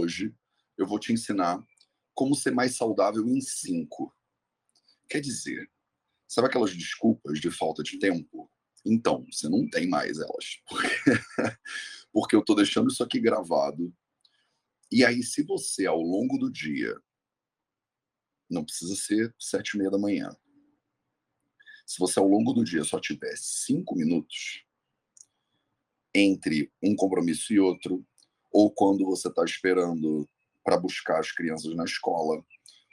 hoje eu vou te ensinar como ser mais saudável em cinco. Quer dizer, sabe aquelas desculpas de falta de tempo? Então, você não tem mais elas. Porque, porque eu estou deixando isso aqui gravado. E aí, se você, ao longo do dia, não precisa ser sete e meia da manhã. Se você, ao longo do dia, só tiver cinco minutos entre um compromisso e outro, ou quando você está esperando para buscar as crianças na escola,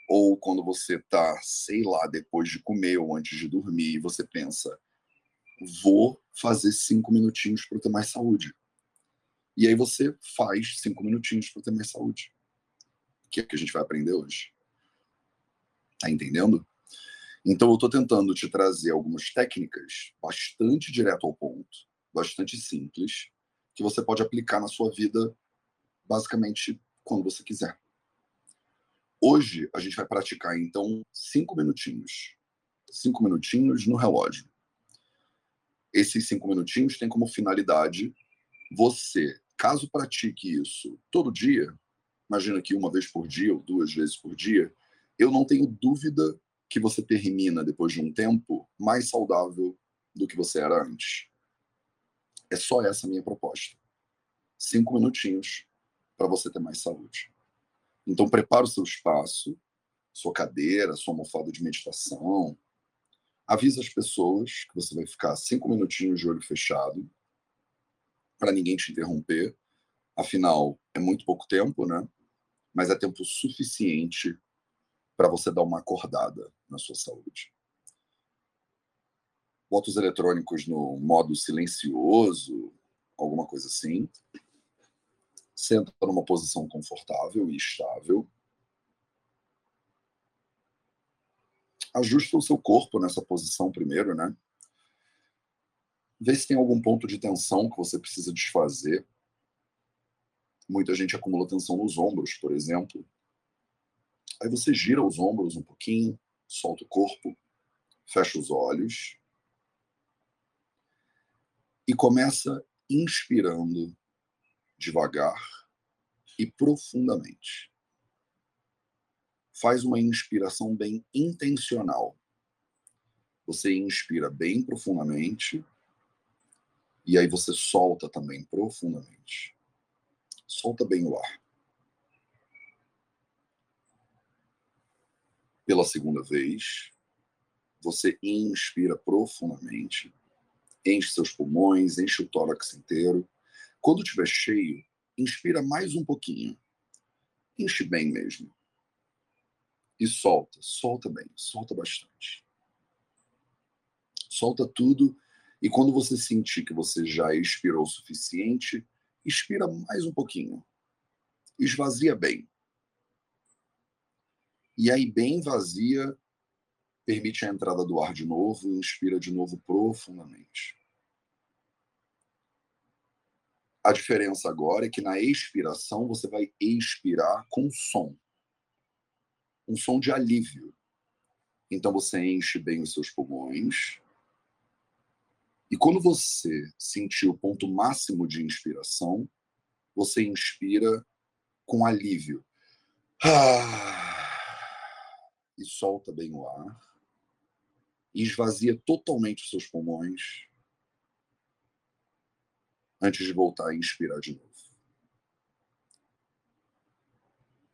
ou quando você está, sei lá, depois de comer ou antes de dormir, e você pensa, vou fazer cinco minutinhos para ter mais saúde. E aí você faz cinco minutinhos para ter mais saúde. Que é o que a gente vai aprender hoje. Tá entendendo? Então eu estou tentando te trazer algumas técnicas bastante direto ao ponto, bastante simples, que você pode aplicar na sua vida basicamente quando você quiser. Hoje a gente vai praticar então cinco minutinhos. Cinco minutinhos no relógio. Esses cinco minutinhos têm como finalidade você, caso pratique isso todo dia, imagina que uma vez por dia ou duas vezes por dia, eu não tenho dúvida que você termina depois de um tempo mais saudável do que você era antes. É só essa minha proposta. Cinco minutinhos para você ter mais saúde. Então, prepara o seu espaço, sua cadeira, sua almofada de meditação. Avisa as pessoas que você vai ficar cinco minutinhos de olho fechado, para ninguém te interromper. Afinal, é muito pouco tempo, né? Mas é tempo suficiente para você dar uma acordada na sua saúde. Bota os eletrônicos no modo silencioso, alguma coisa assim. Senta numa posição confortável e estável. Ajusta o seu corpo nessa posição primeiro, né? Vê se tem algum ponto de tensão que você precisa desfazer. Muita gente acumula tensão nos ombros, por exemplo. Aí você gira os ombros um pouquinho, solta o corpo, fecha os olhos e começa inspirando devagar e profundamente. Faz uma inspiração bem intencional. Você inspira bem profundamente e aí você solta também profundamente. Solta bem o ar. Pela segunda vez, você inspira profundamente, enche seus pulmões, enche o tórax inteiro. Quando estiver cheio, Inspira mais um pouquinho. Enche bem mesmo. E solta, solta bem, solta bastante. Solta tudo. E quando você sentir que você já expirou o suficiente, expira mais um pouquinho. Esvazia bem. E aí, bem vazia, permite a entrada do ar de novo e inspira de novo profundamente. A diferença agora é que na expiração você vai expirar com som. Um som de alívio. Então você enche bem os seus pulmões. E quando você sentir o ponto máximo de inspiração, você inspira com alívio. E solta bem o ar. E esvazia totalmente os seus pulmões antes de voltar a inspirar de novo.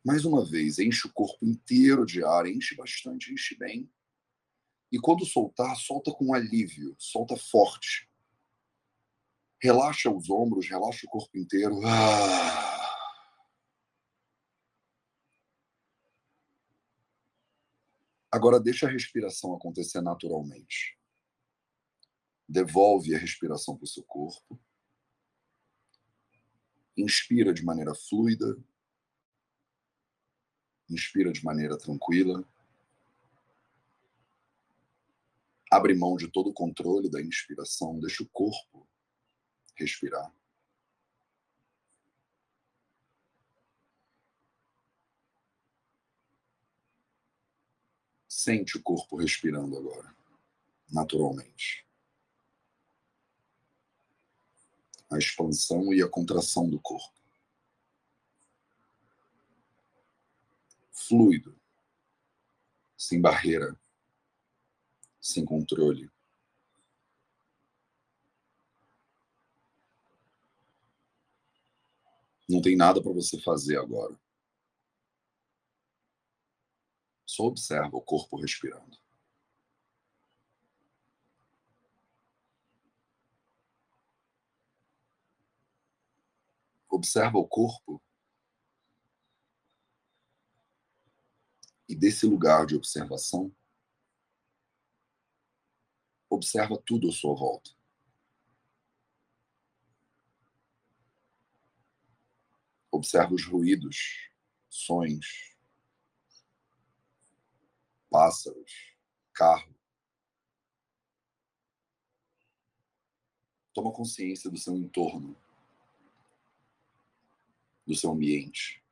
Mais uma vez, enche o corpo inteiro de ar, enche bastante, enche bem. E quando soltar, solta com alívio, solta forte. Relaxa os ombros, relaxa o corpo inteiro. Ah. Agora deixa a respiração acontecer naturalmente. Devolve a respiração para o seu corpo. Inspira de maneira fluida. Inspira de maneira tranquila. Abre mão de todo o controle da inspiração, deixa o corpo respirar. Sente o corpo respirando agora, naturalmente. A expansão e a contração do corpo. fluido, sem barreira, sem controle. Não tem nada para você fazer agora. Só observa o corpo respirando. Observa o corpo e desse lugar de observação, observa tudo à sua volta. Observa os ruídos, sons, pássaros, carro. Toma consciência do seu entorno, do seu ambiente.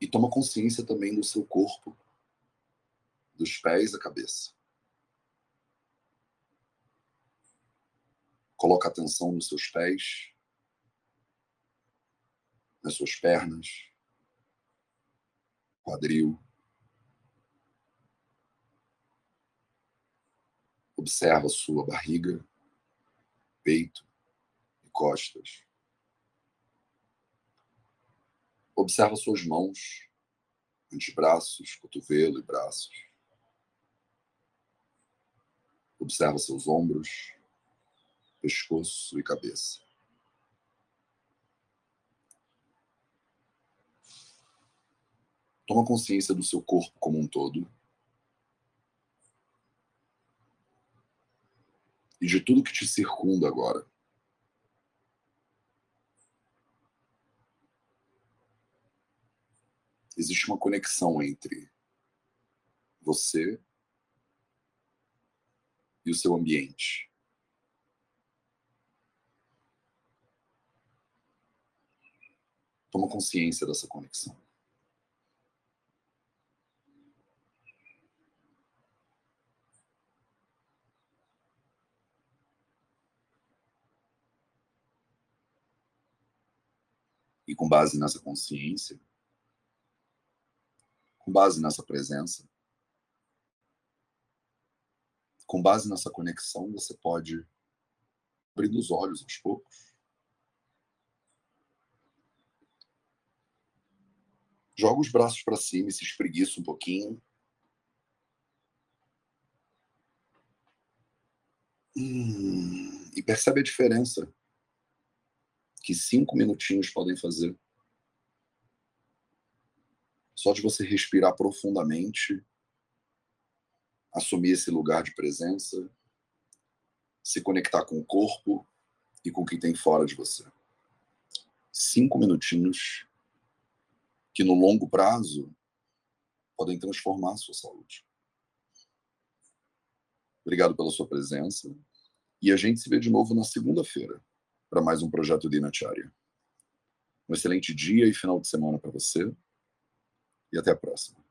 E toma consciência também do seu corpo, dos pés à cabeça. Coloca atenção nos seus pés, nas suas pernas, quadril. Observa sua barriga, peito e costas. Observa suas mãos, antebraços, cotovelo e braços. Observa seus ombros, pescoço e cabeça. Toma consciência do seu corpo como um todo. E de tudo que te circunda agora. Existe uma conexão entre você e o seu ambiente. Toma consciência dessa conexão. E com base nessa consciência, com base nessa presença, com base nessa conexão, você pode abrir os olhos aos poucos Joga os braços para cima e se espreguiça um pouquinho. Hum, e percebe a diferença que cinco minutinhos podem fazer. Só de você respirar profundamente, assumir esse lugar de presença, se conectar com o corpo e com quem tem fora de você. Cinco minutinhos que no longo prazo podem transformar a sua saúde. Obrigado pela sua presença e a gente se vê de novo na segunda-feira para mais um projeto Dinacharya. Um excelente dia e final de semana para você e até a próxima.